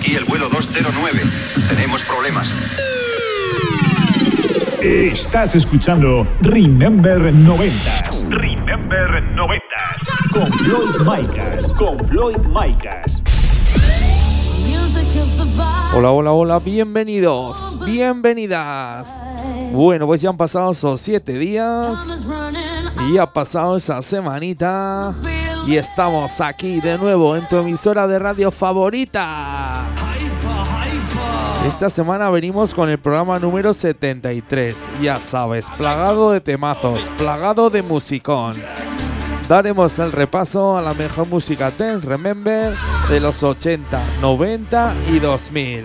Aquí el vuelo 209. Tenemos problemas. Estás escuchando Remember 90 Remember 90. con Floyd Micas. Con Floyd Micas. Hola, hola, hola, bienvenidos, bienvenidas. Bueno, pues ya han pasado esos siete días y ha pasado esa semanita y estamos aquí de nuevo en tu emisora de radio favorita. Esta semana venimos con el programa número 73, ya sabes, plagado de temazos, plagado de musicón. Daremos el repaso a la mejor música dance, remember, de los 80, 90 y 2000.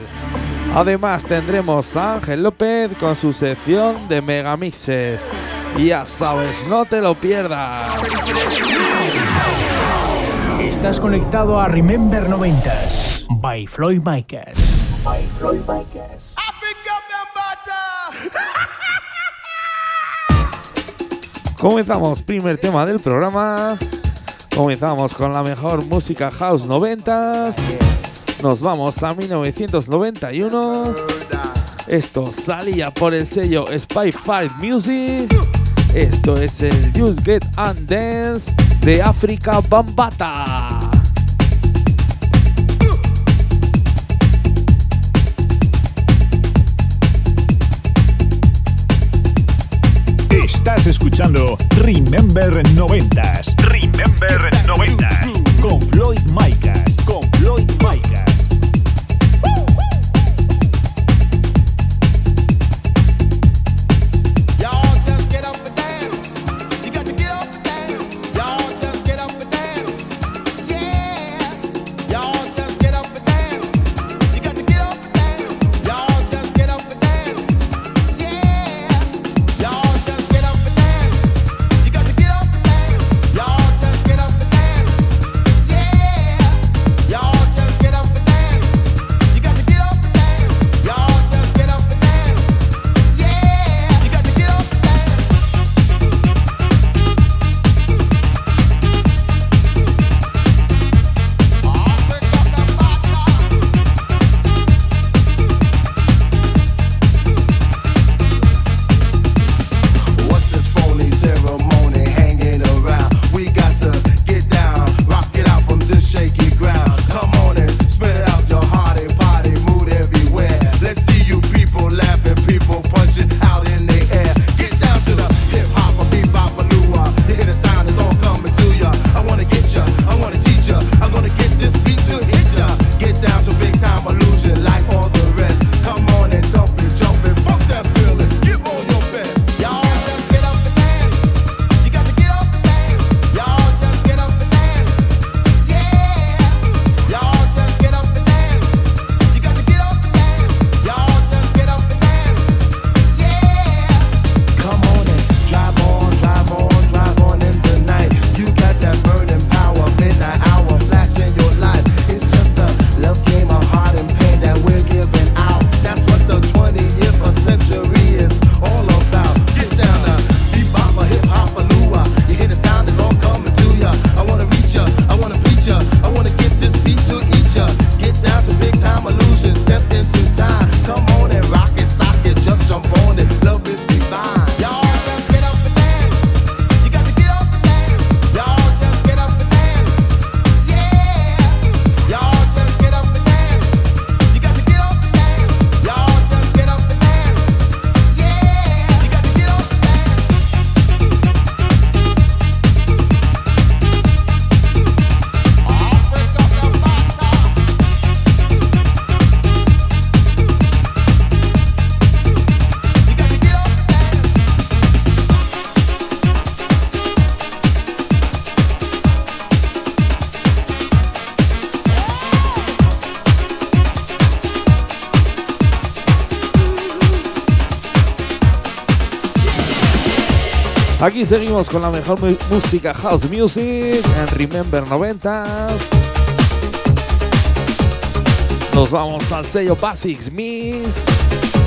Además tendremos a Ángel López con su sección de megamixes. Ya sabes, no te lo pierdas. Estás conectado a Remember 90s by Floyd Micas. By Floyd. Comenzamos, primer tema del programa. Comenzamos con la mejor música house 90s. Nos vamos a 1991. Esto salía por el sello Spy 5 Music. Esto es el Just Get and Dance de África Bambata. Estás escuchando Remember 90s Remember 90. con Floyd Micas. Con Floyd Micas. Aquí seguimos con la mejor música house music en Remember 90s. Nos vamos al sello Basics Mix.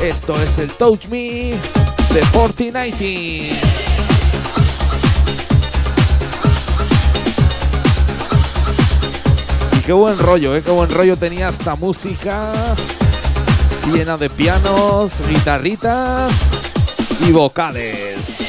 Esto es el Touch Me de 4090. Y qué buen rollo, ¿eh? Qué buen rollo tenía esta música llena de pianos, guitarritas y vocales.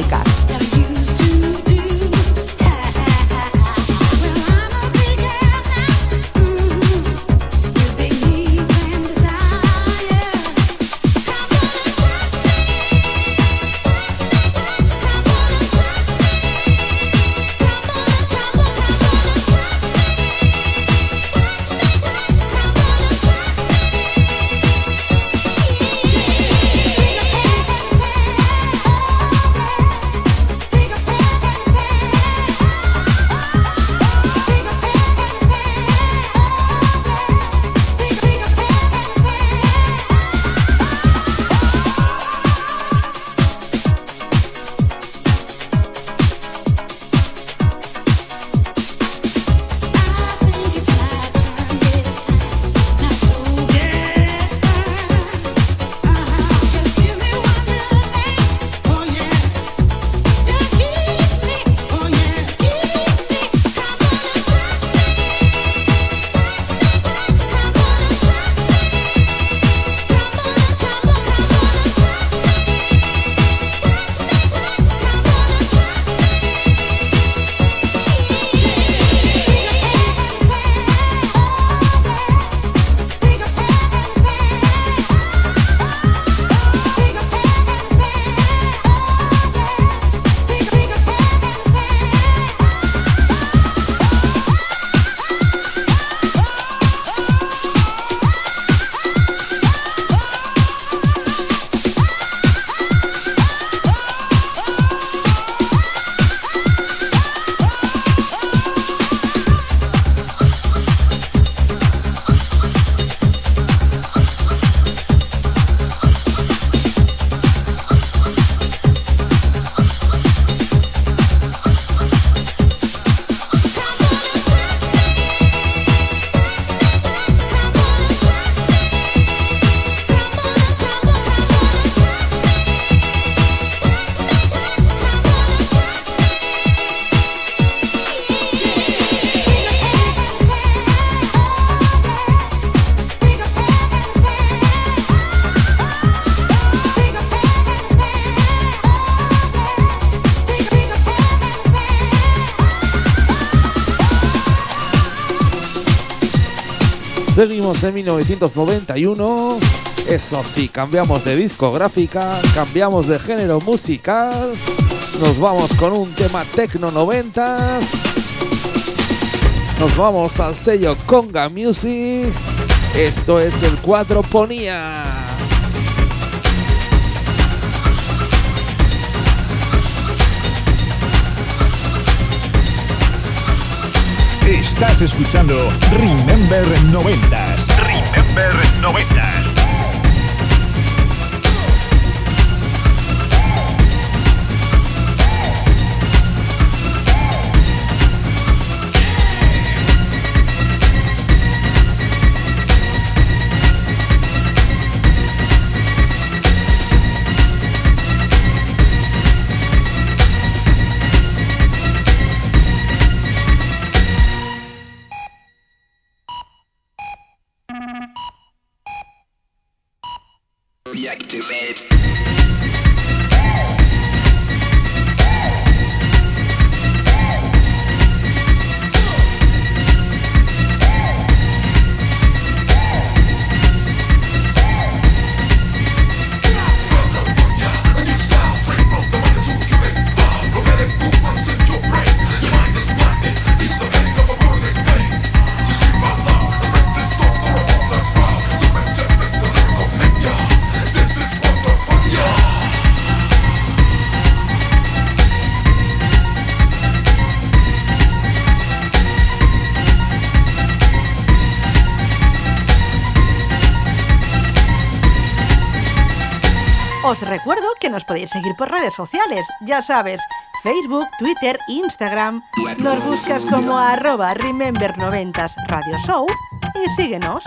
Con En 1991. Eso sí, cambiamos de discográfica, cambiamos de género musical. Nos vamos con un tema Tecno 90. Nos vamos al sello Conga Music. Esto es el cuadro Ponía. Estás escuchando Remember 90s. Remember 90s. This nos podéis seguir por redes sociales, ya sabes, Facebook, Twitter, Instagram. Nos buscas como arroba Remember90s Radio Show y síguenos.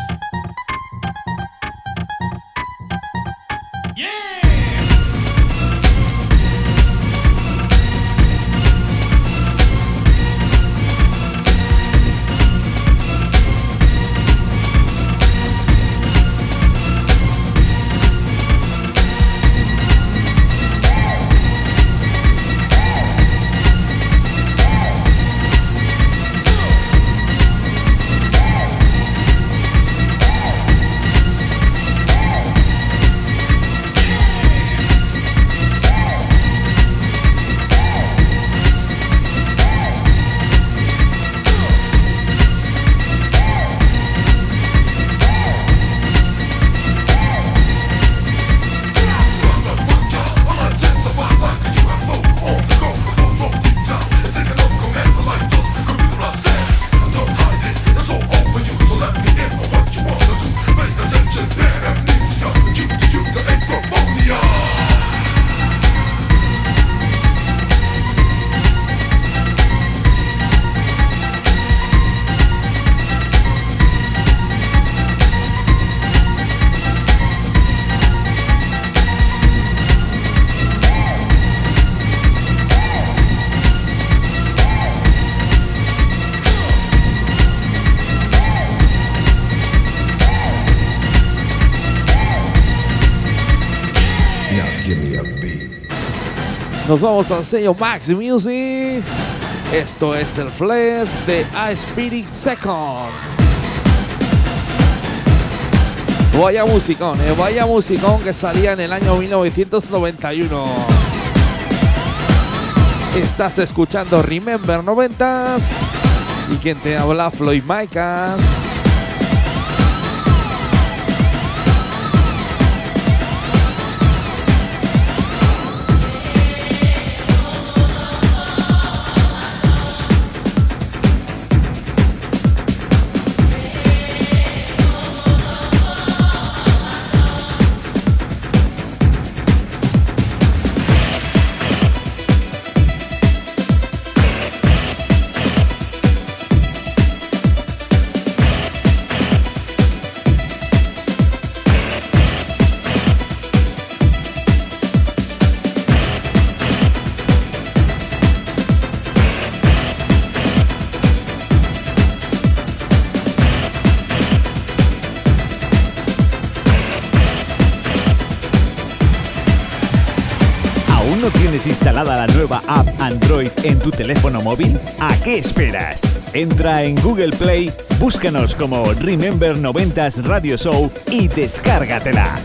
Nos vamos al sello Max Music. Esto es el Flash de A Spirit Second. Vaya musicón, eh, vaya musicón que salía en el año 1991. Estás escuchando Remember 90s y quien te habla Floyd Micas. No tienes instalada la nueva app Android en tu teléfono móvil? ¿A qué esperas? Entra en Google Play, búscanos como Remember 90s Radio Show y descárgatela.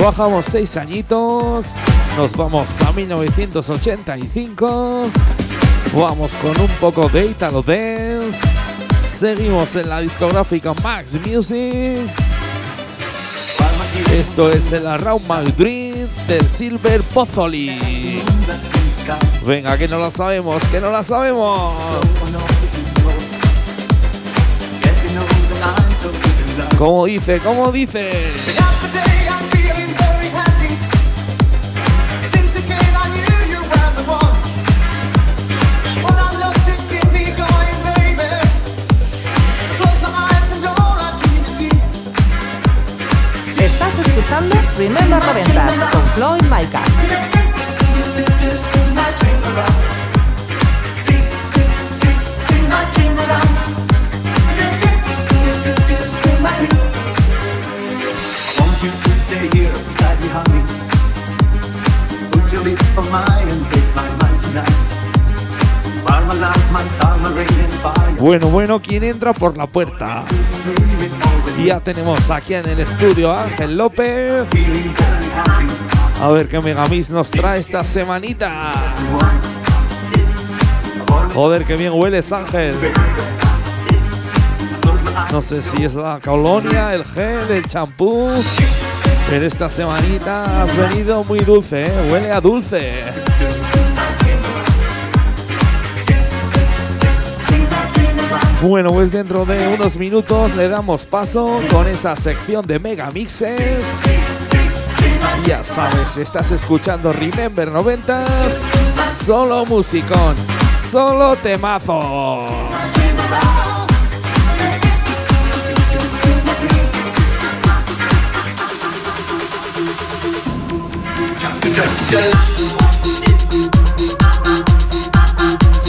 Bajamos seis añitos Nos vamos a 1985. Vamos con un poco de Italo Dance. Seguimos en la discográfica Max Music. Esto es el Around Madrid del Silver Pozzoli. Venga, que no la sabemos, que no la sabemos. ¿Cómo dice? ¿Cómo dice? Star, my rain and fire. Bueno, bueno, ¿quién entra por la puerta? Ya tenemos aquí en el estudio a Ángel López. A ver qué Megamix nos trae esta semanita. Joder, qué bien hueles, Ángel. No sé si es la colonia, el gel, el champú. Pero esta semanita has venido muy dulce, ¿eh? Huele a dulce. Bueno, pues dentro de unos minutos le damos paso con esa sección de megamixes. Ya sabes, estás escuchando Remember 90 solo musicón, solo temazos.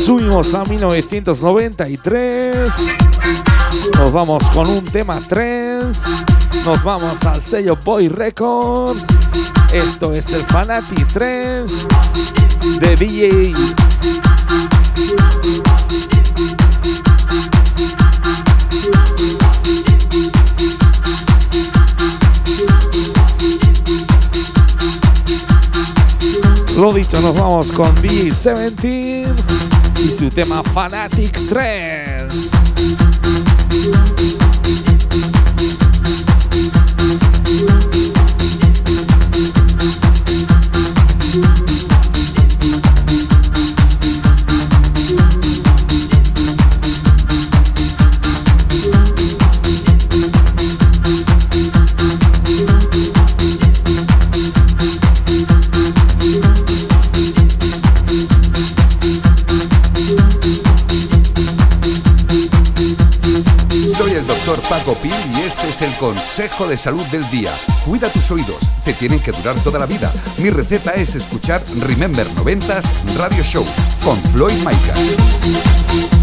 Subimos a 1993. Nos vamos con un tema trance. Nos vamos al sello Boy Records. Esto es el Fanati Trance de DJ. Lo dicho, nos vamos con DJ17 y su tema Fanatic Trance. Doctor Paco Pil y este es el consejo de salud del día. Cuida tus oídos, te tienen que durar toda la vida. Mi receta es escuchar Remember 90s Radio Show con Floyd Micas.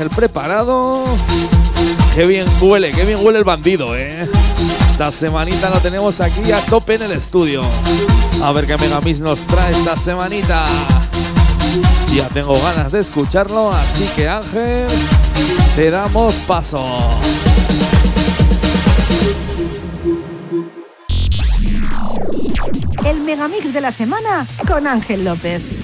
Ángel preparado. Qué bien huele, qué bien huele el bandido, eh. Esta semanita lo tenemos aquí a tope en el estudio. A ver qué Megamix nos trae esta semanita. Ya tengo ganas de escucharlo, así que Ángel, te damos paso. El megamix de la semana con Ángel López.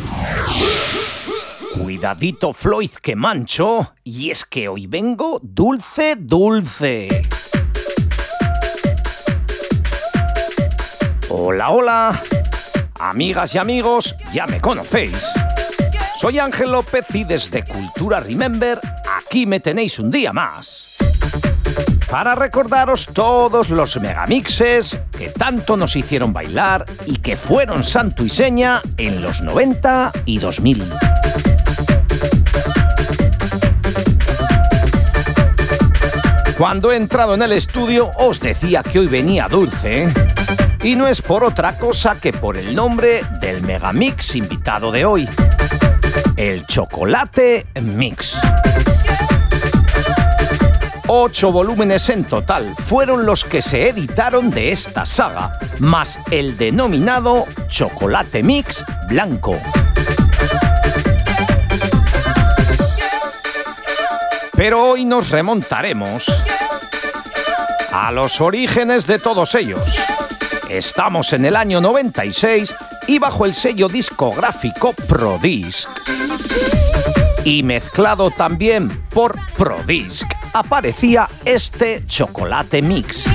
Cuidadito Floyd que mancho, y es que hoy vengo dulce, dulce. Hola, hola. Amigas y amigos, ya me conocéis. Soy Ángel López y desde Cultura Remember, aquí me tenéis un día más. Para recordaros todos los megamixes que tanto nos hicieron bailar y que fueron santo y seña en los 90 y 2000. Cuando he entrado en el estudio os decía que hoy venía dulce. ¿eh? Y no es por otra cosa que por el nombre del megamix invitado de hoy. El chocolate mix. Ocho volúmenes en total fueron los que se editaron de esta saga, más el denominado Chocolate Mix Blanco. Pero hoy nos remontaremos a los orígenes de todos ellos. Estamos en el año 96 y bajo el sello discográfico Prodisc. Y mezclado también por Prodisc aparecía este chocolate mix.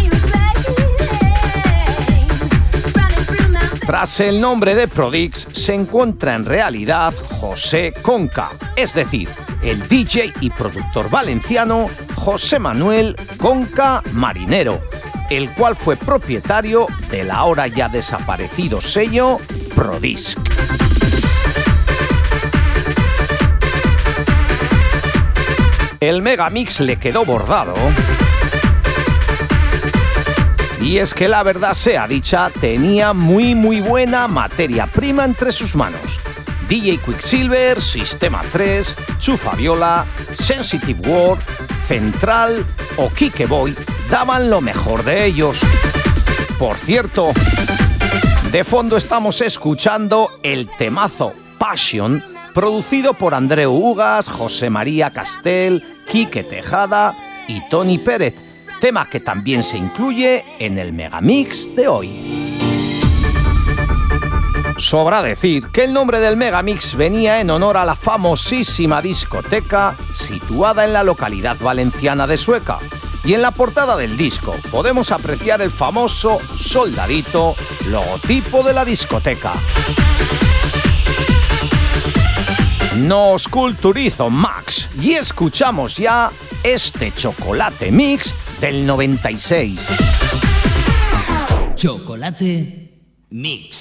Tras el nombre de Prodix se encuentra en realidad José Conca, es decir, el DJ y productor valenciano José Manuel Conca Marinero, el cual fue propietario del ahora ya desaparecido sello Prodisc. El Megamix le quedó bordado. Y es que la verdad sea dicha, tenía muy muy buena materia prima entre sus manos. DJ Quicksilver, Sistema 3, Chu Fabiola, Sensitive World, Central o Kike Boy daban lo mejor de ellos. Por cierto, de fondo estamos escuchando el temazo Passion producido por Andreu Ugas, José María Castel, Quique Tejada y Tony Pérez, tema que también se incluye en el Megamix de hoy. Sobra decir que el nombre del Megamix venía en honor a la famosísima discoteca situada en la localidad valenciana de Sueca. Y en la portada del disco podemos apreciar el famoso soldadito, logotipo de la discoteca. Nos culturizo Max y escuchamos ya este chocolate mix del 96. Chocolate Mix.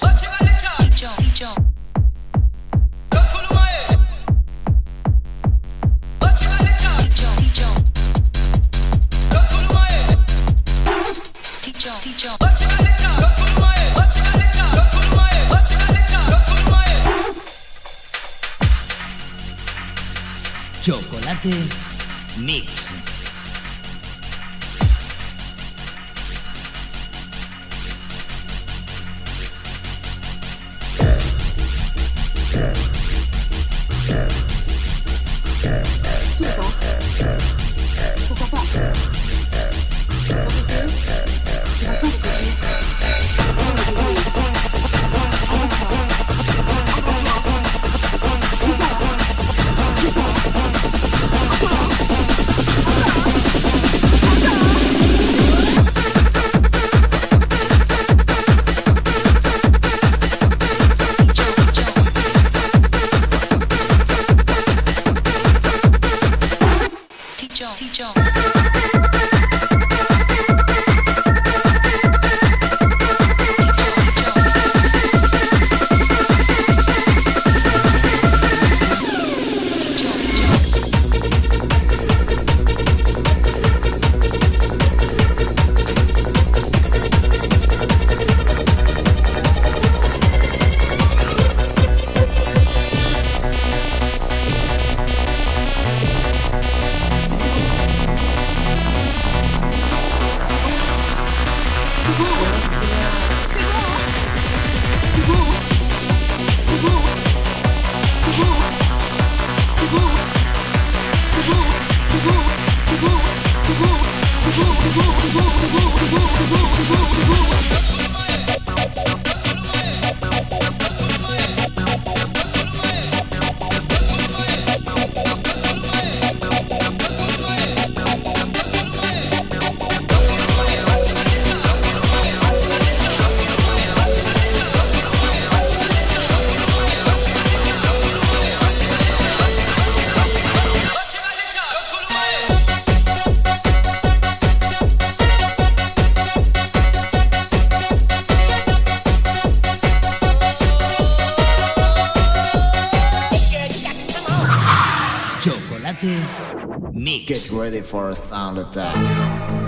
Chocolate Mix. Ready for a sound attack.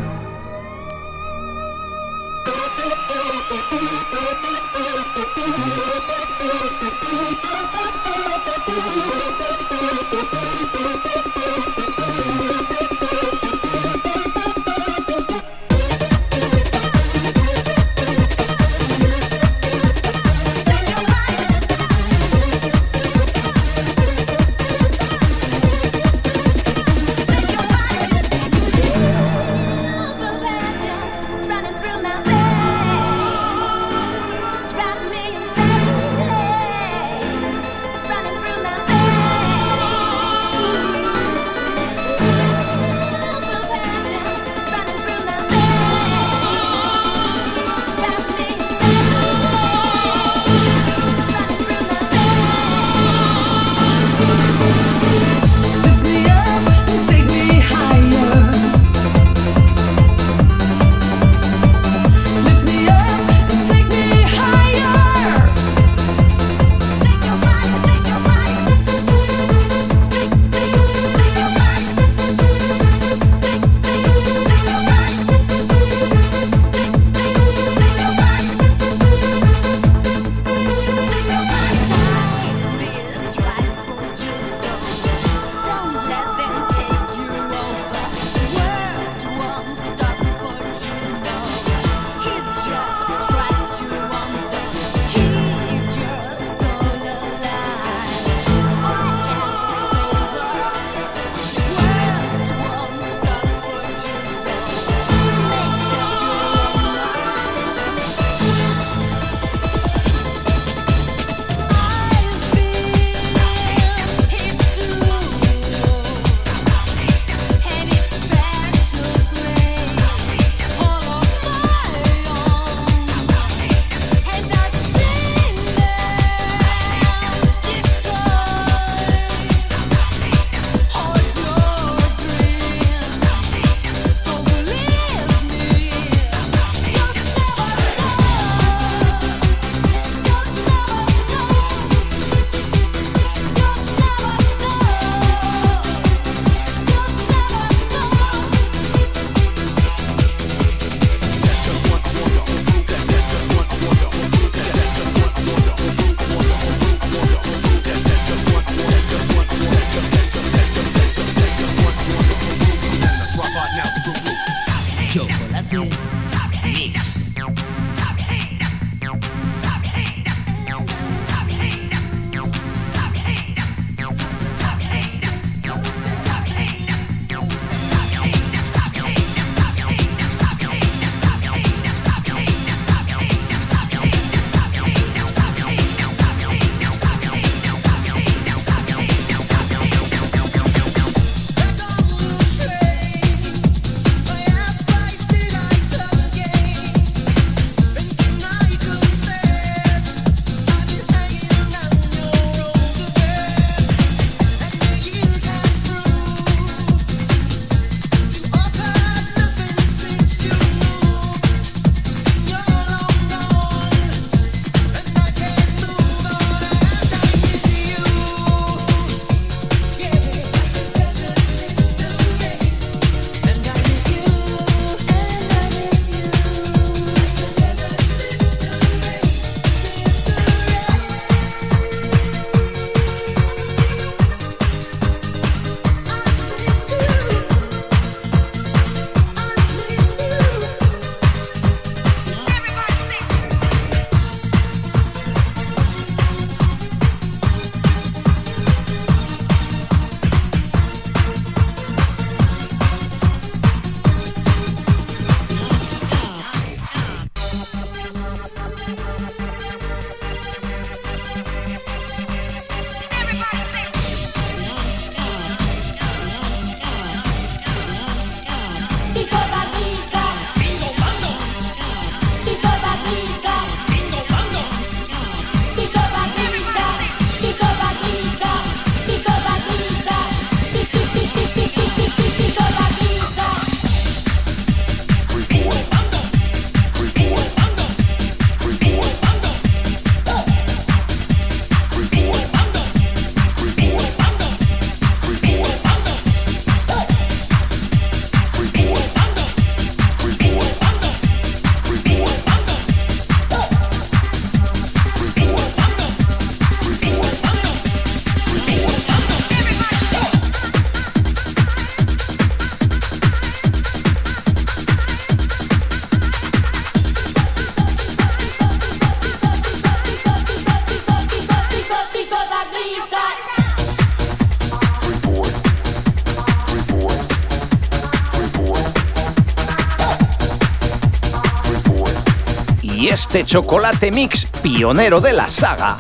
Este chocolate mix pionero de la saga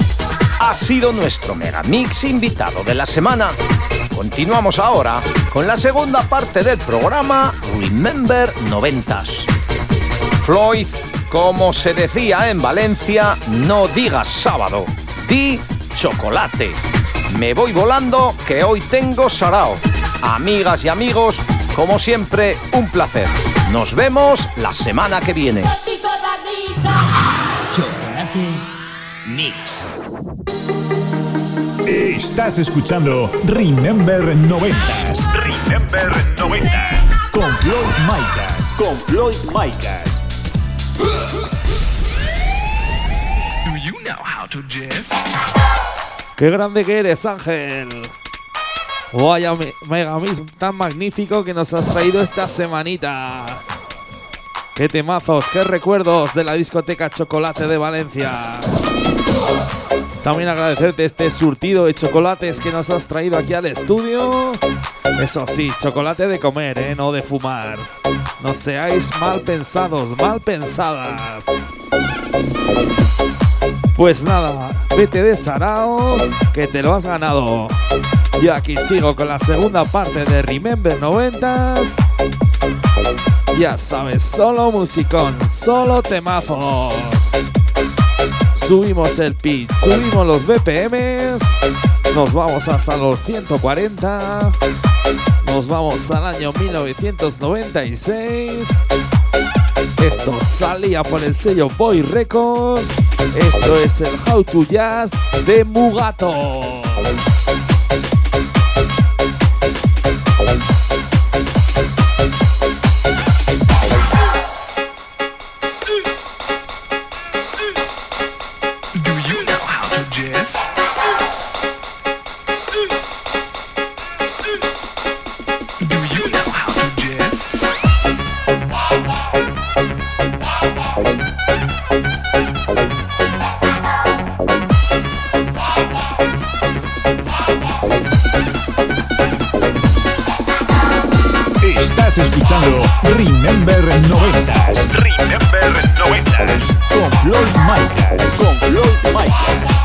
ha sido nuestro Megamix invitado de la semana. Continuamos ahora con la segunda parte del programa Remember 90s. Floyd, como se decía en Valencia, no digas sábado, di chocolate. Me voy volando que hoy tengo sarao. Amigas y amigos, como siempre, un placer. Nos vemos la semana que viene. Mix. Estás escuchando Remember 90s. Remember 90. Con Floyd Micas. Con Floyd Micas. Do you know how to jazz? ¡Qué grande que eres, Ángel! Vaya me- megamix tan magnífico que nos has traído esta semanita. ¡Qué temazos, qué recuerdos de la discoteca Chocolate de Valencia! También agradecerte este surtido de chocolates que nos has traído aquí al estudio. Eso sí, chocolate de comer, ¿eh? no de fumar. No seáis mal pensados, mal pensadas. Pues nada, vete de Sarao, que te lo has ganado. Yo aquí sigo con la segunda parte de Remember 90s. Ya sabes, solo musicón, solo temazos. Subimos el pitch, subimos los BPMs, nos vamos hasta los 140, nos vamos al año 1996. Esto salía por el sello Boy Records. Esto es el How to Jazz de Mugato. Estás escuchando Remember 90s. Remember 90. Con Floyd Micas. Con Floyd Micas.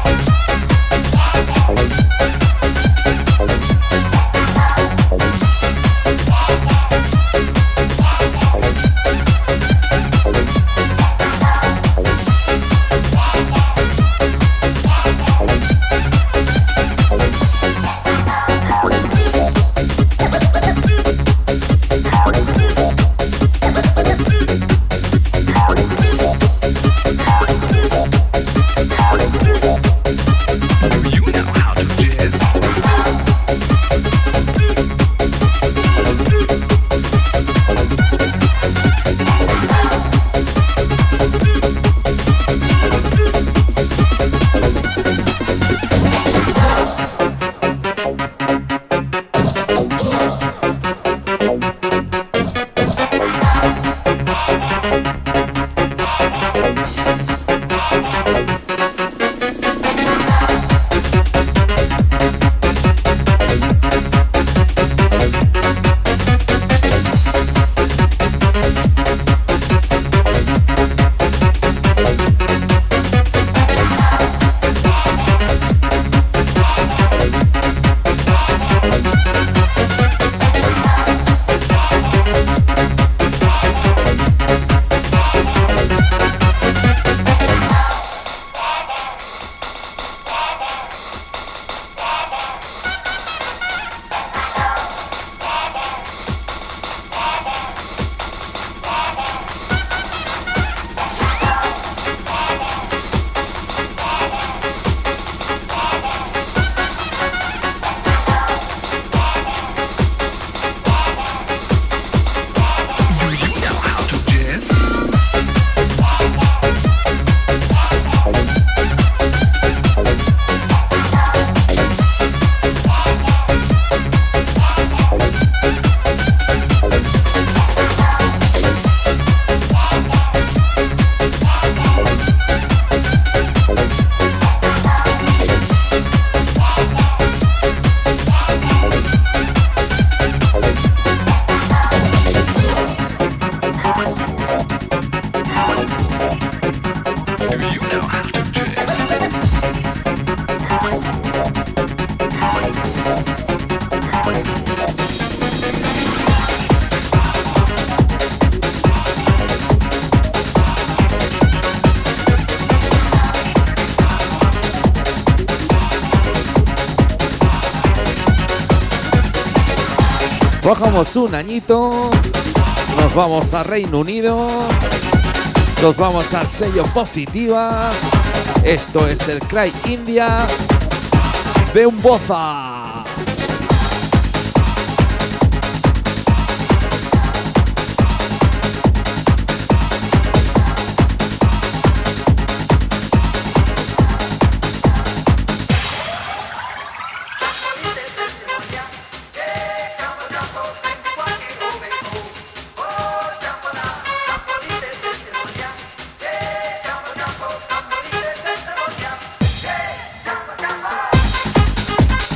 Bajamos un añito. Nos vamos a Reino Unido. Nos vamos al sello positiva. Esto es el Cry India de un boza.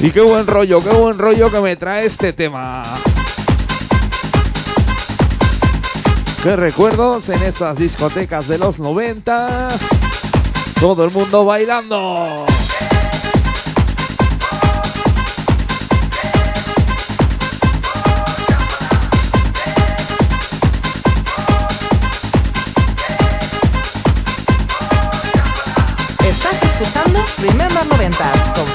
Y qué buen rollo, qué buen rollo que me trae este tema. Qué recuerdos en esas discotecas de los 90. Todo el mundo bailando. Remember 90s con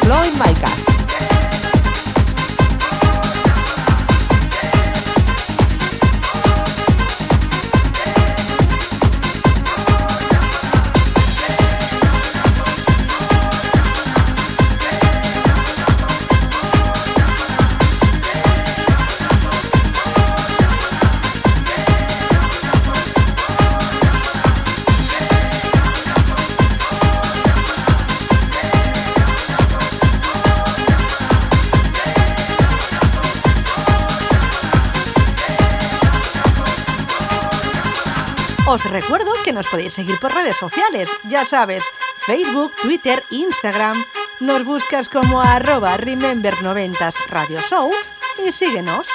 podéis seguir por redes sociales, ya sabes, Facebook, Twitter, Instagram. Nos buscas como arroba Remember90s Radio Show y síguenos.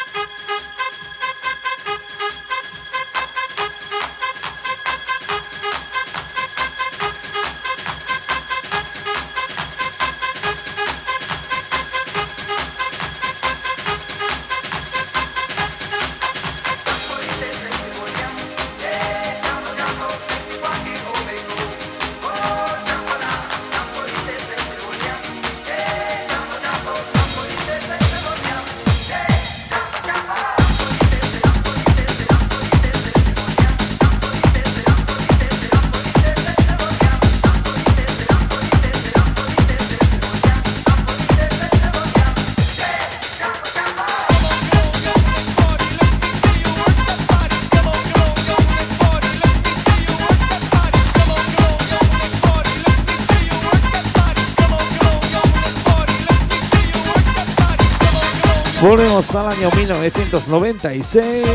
Volvemos al año 1996.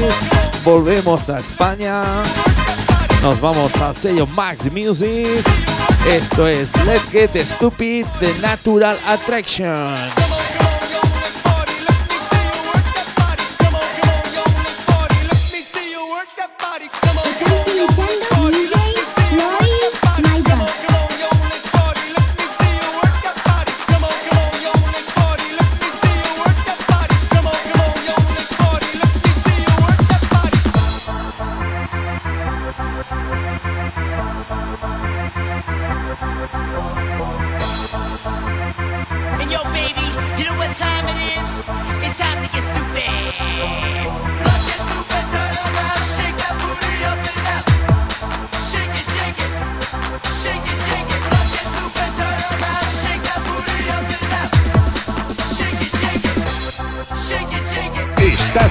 Volvemos a España. Nos vamos al sello Max Music. Esto es Let's Get Stupid The Natural Attraction.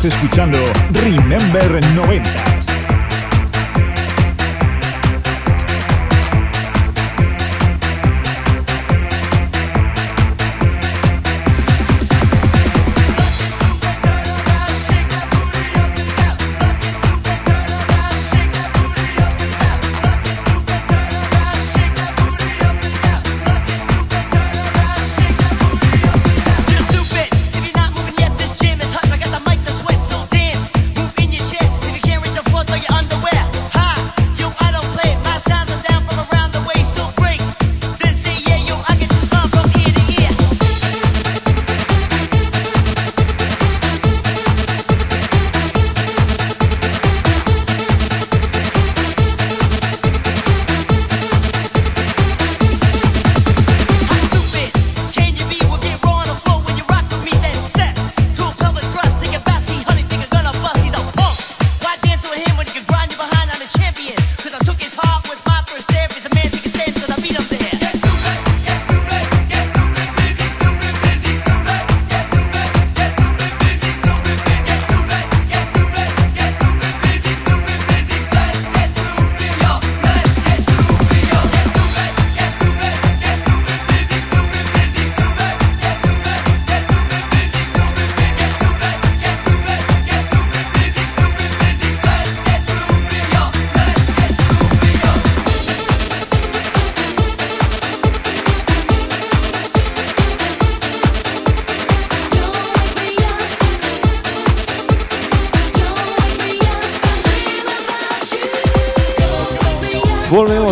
Escuchando Remember 90.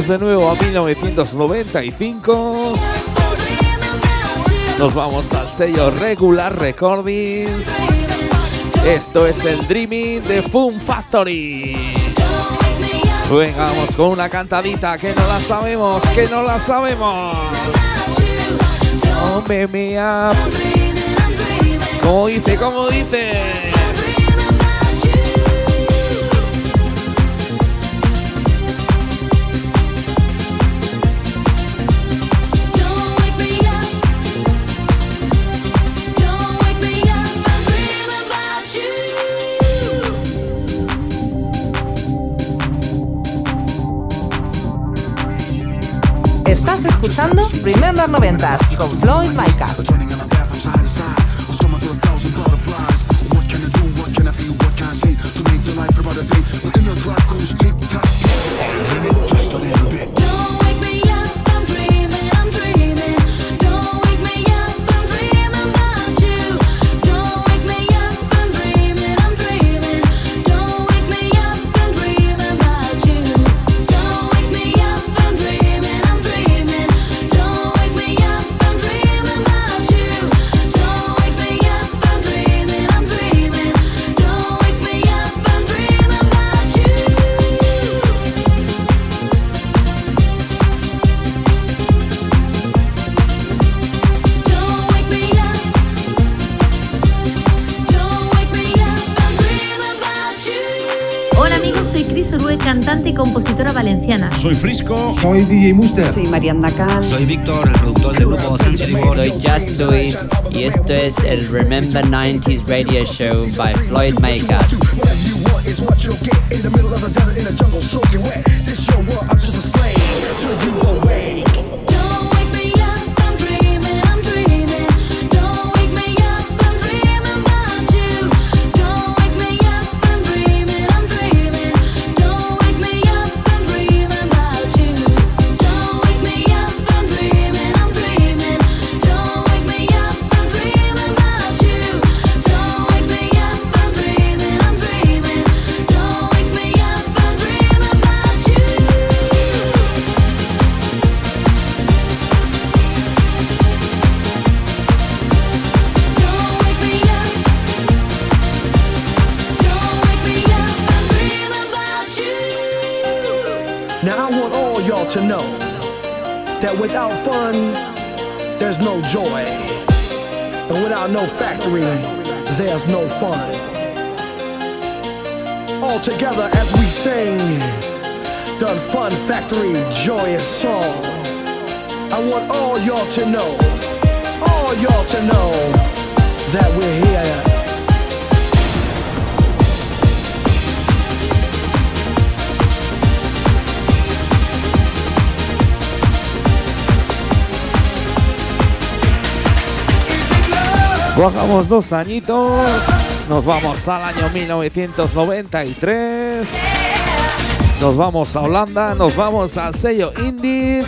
De nuevo a 1995. Nos vamos al sello Regular Recordings. Esto es el Dreaming de Fun Factory. Venga, vamos con una cantadita que no la sabemos, que no la sabemos. Oh, me, me up. ¿Cómo dice? ¿Cómo dice? Escuchando Remember 90s con Floyd Micas. Y compositora valenciana. Soy Frisco. Soy DJ Muster. Soy Mariana Cal. Soy Víctor, el productor del grupo. Soy Just Luis y esto es el Remember 90s Radio Show by Floyd Makers. is what you'll get in the middle of the desert in a jungle soaking wet. This your world, I'm just a slave till you Now I want all y'all to know that without fun, there's no joy. And without no factory, there's no fun. All together as we sing the Fun Factory joyous song. I want all y'all to know, all y'all to know that we're here Bajamos dos añitos, nos vamos al año 1993, nos vamos a Holanda, nos vamos al sello indie.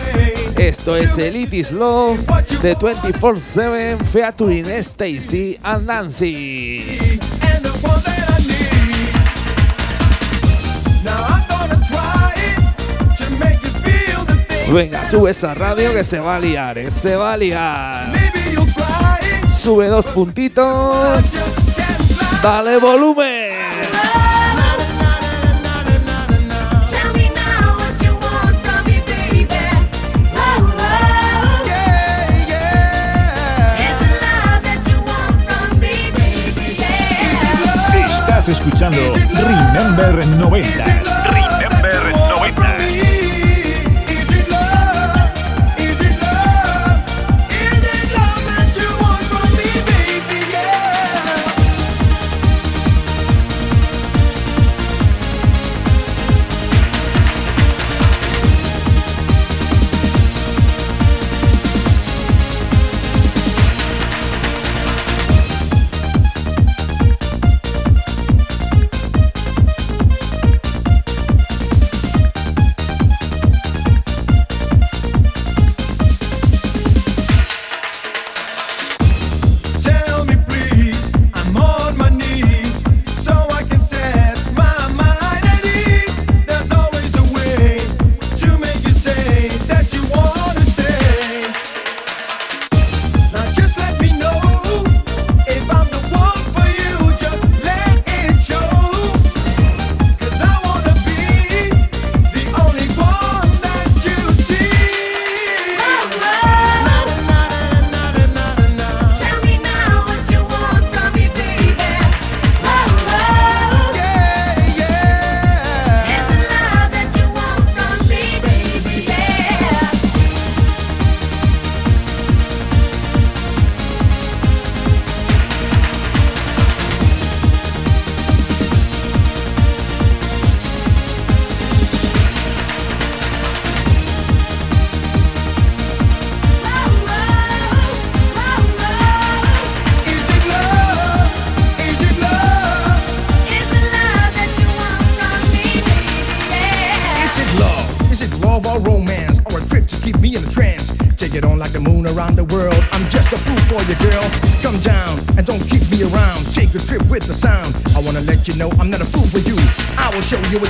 Esto es el Is Love de 24-7 featuring Stacy and Nancy. Venga, sube esa radio que se va a liar, eh, se va a liar. Sube dos puntitos. Dale volumen. Estás escuchando Remember 90s.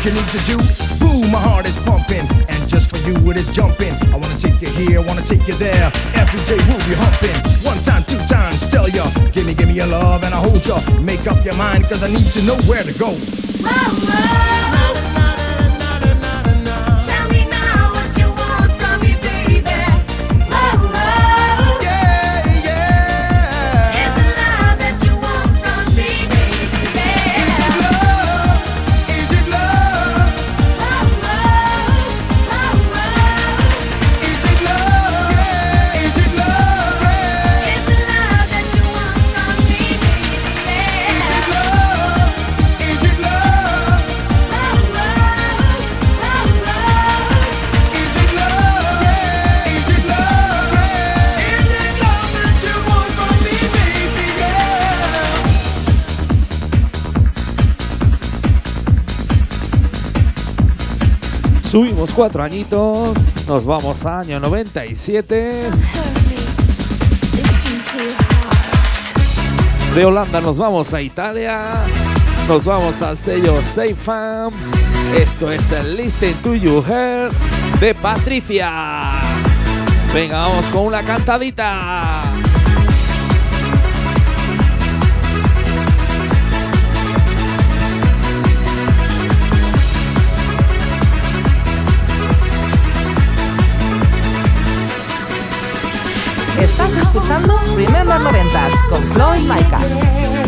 You need to do. Boom, my heart is pumping, and just for you it is jumping. I wanna take you here, I wanna take you there. Every day we'll be humping. One time, two times, tell ya. Give me, give me your love and I'll hold ya. Make up your mind, cause I need to know where to go. Cuatro añitos, nos vamos a año 97. De Holanda nos vamos a Italia, nos vamos al sello Safe. Esto es el Listen to You Hear de Patricia. Venga, vamos con una cantadita. Estás escuchando Remember 90s con Floyd Micas.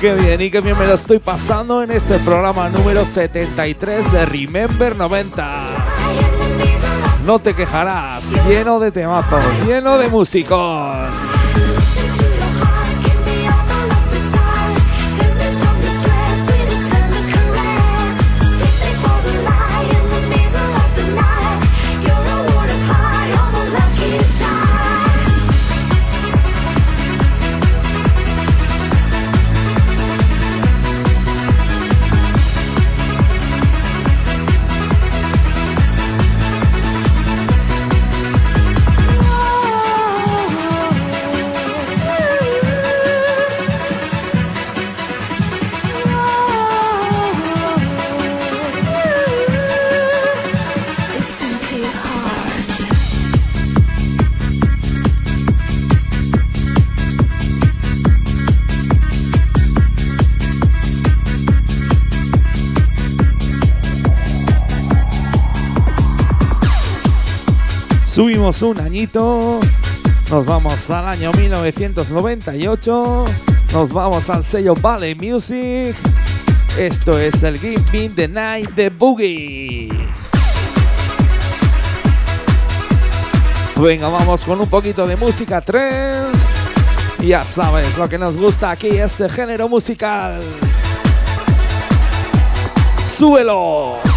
Qué bien, y qué bien me lo estoy pasando en este programa número 73 de Remember 90. No te quejarás, lleno de temazos, lleno de musicón. Subimos un añito, nos vamos al año 1998, nos vamos al sello Valley Music. Esto es el Give Me the Night de Boogie. Venga, vamos con un poquito de música trance. Ya sabes lo que nos gusta aquí, este género musical. ¡Súbelo!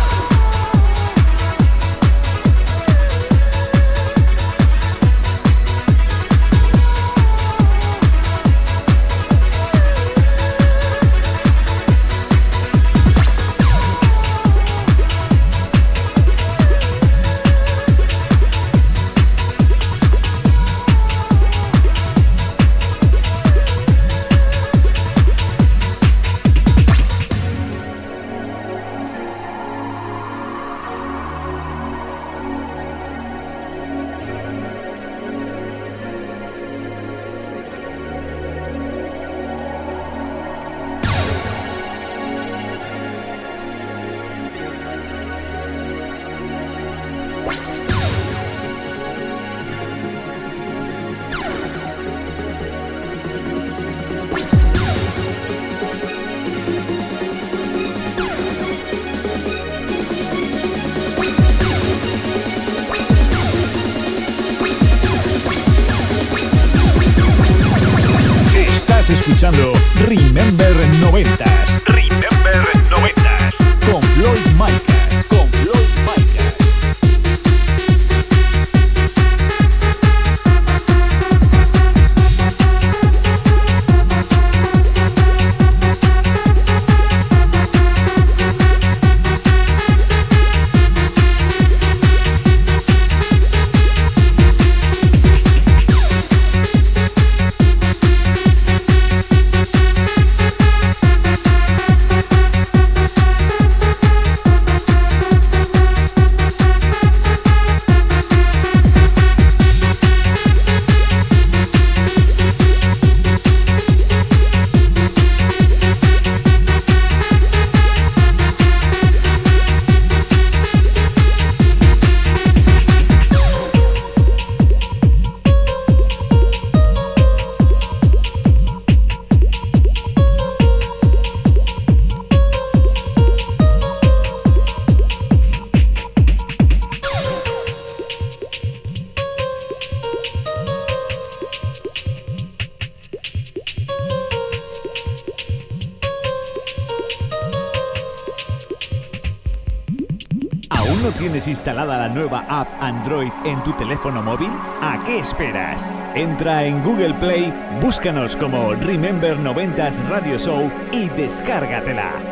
Tienes instalada la nueva app Android en tu teléfono móvil? ¿A qué esperas? Entra en Google Play, búscanos como Remember 90s Radio Show y descárgatela.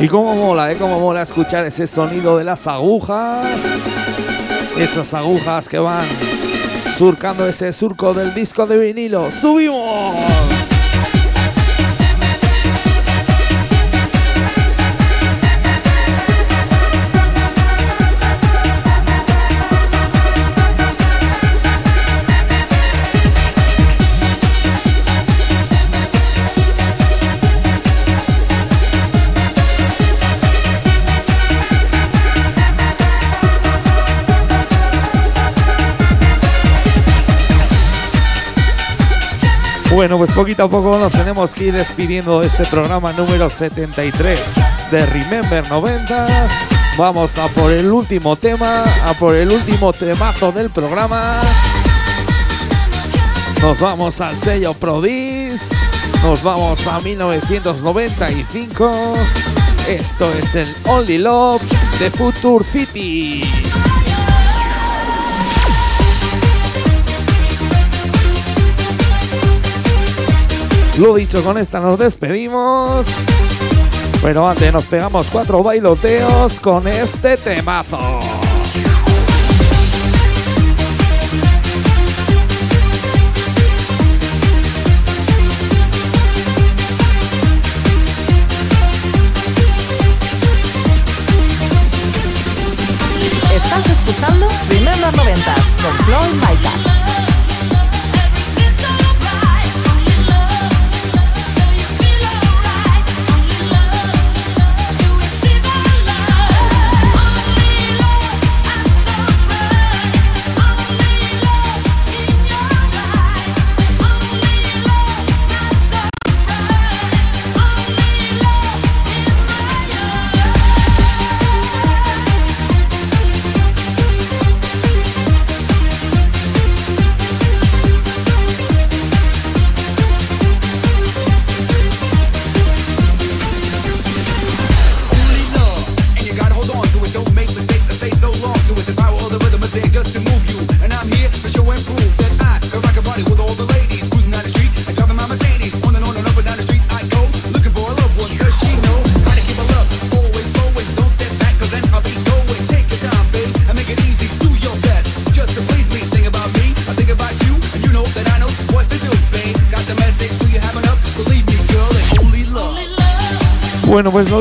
Y cómo mola, ¿eh? Cómo mola escuchar ese sonido de las agujas. Esas agujas que van surcando ese surco del disco de vinilo. ¡Subimos! Bueno, pues poquito a poco nos tenemos que ir despidiendo de este programa número 73 de Remember 90. Vamos a por el último tema, a por el último temazo del programa. Nos vamos al sello Prodis. Nos vamos a 1995. Esto es el Only Love de Future City. Lo dicho, con esta nos despedimos. Pero antes nos pegamos cuatro bailoteos con este temazo.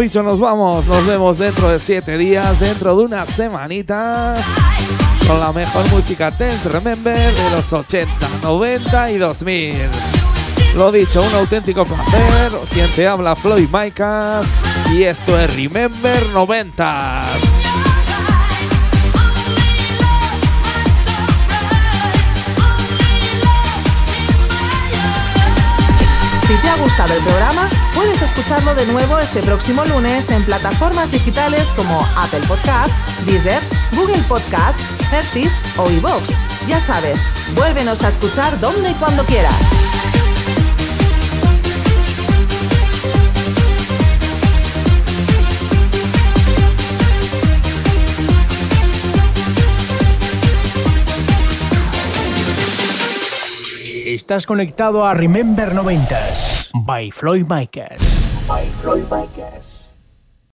Dicho, nos vamos. Nos vemos dentro de siete días, dentro de una semanita, con la mejor música Dance Remember de los 80, 90 y 2000. Lo dicho, un auténtico placer. Quien te habla, Floyd Maicas. Y esto es Remember 90s. Si te ha gustado el programa, puedes escucharlo de nuevo este próximo lunes en plataformas digitales como Apple Podcast, Deezer, Google Podcast, Hertis o iVoox. Ya sabes, vuélvenos a escuchar donde y cuando quieras. Estás conectado a Remember 90s by Floyd Micas. By Floyd Micas.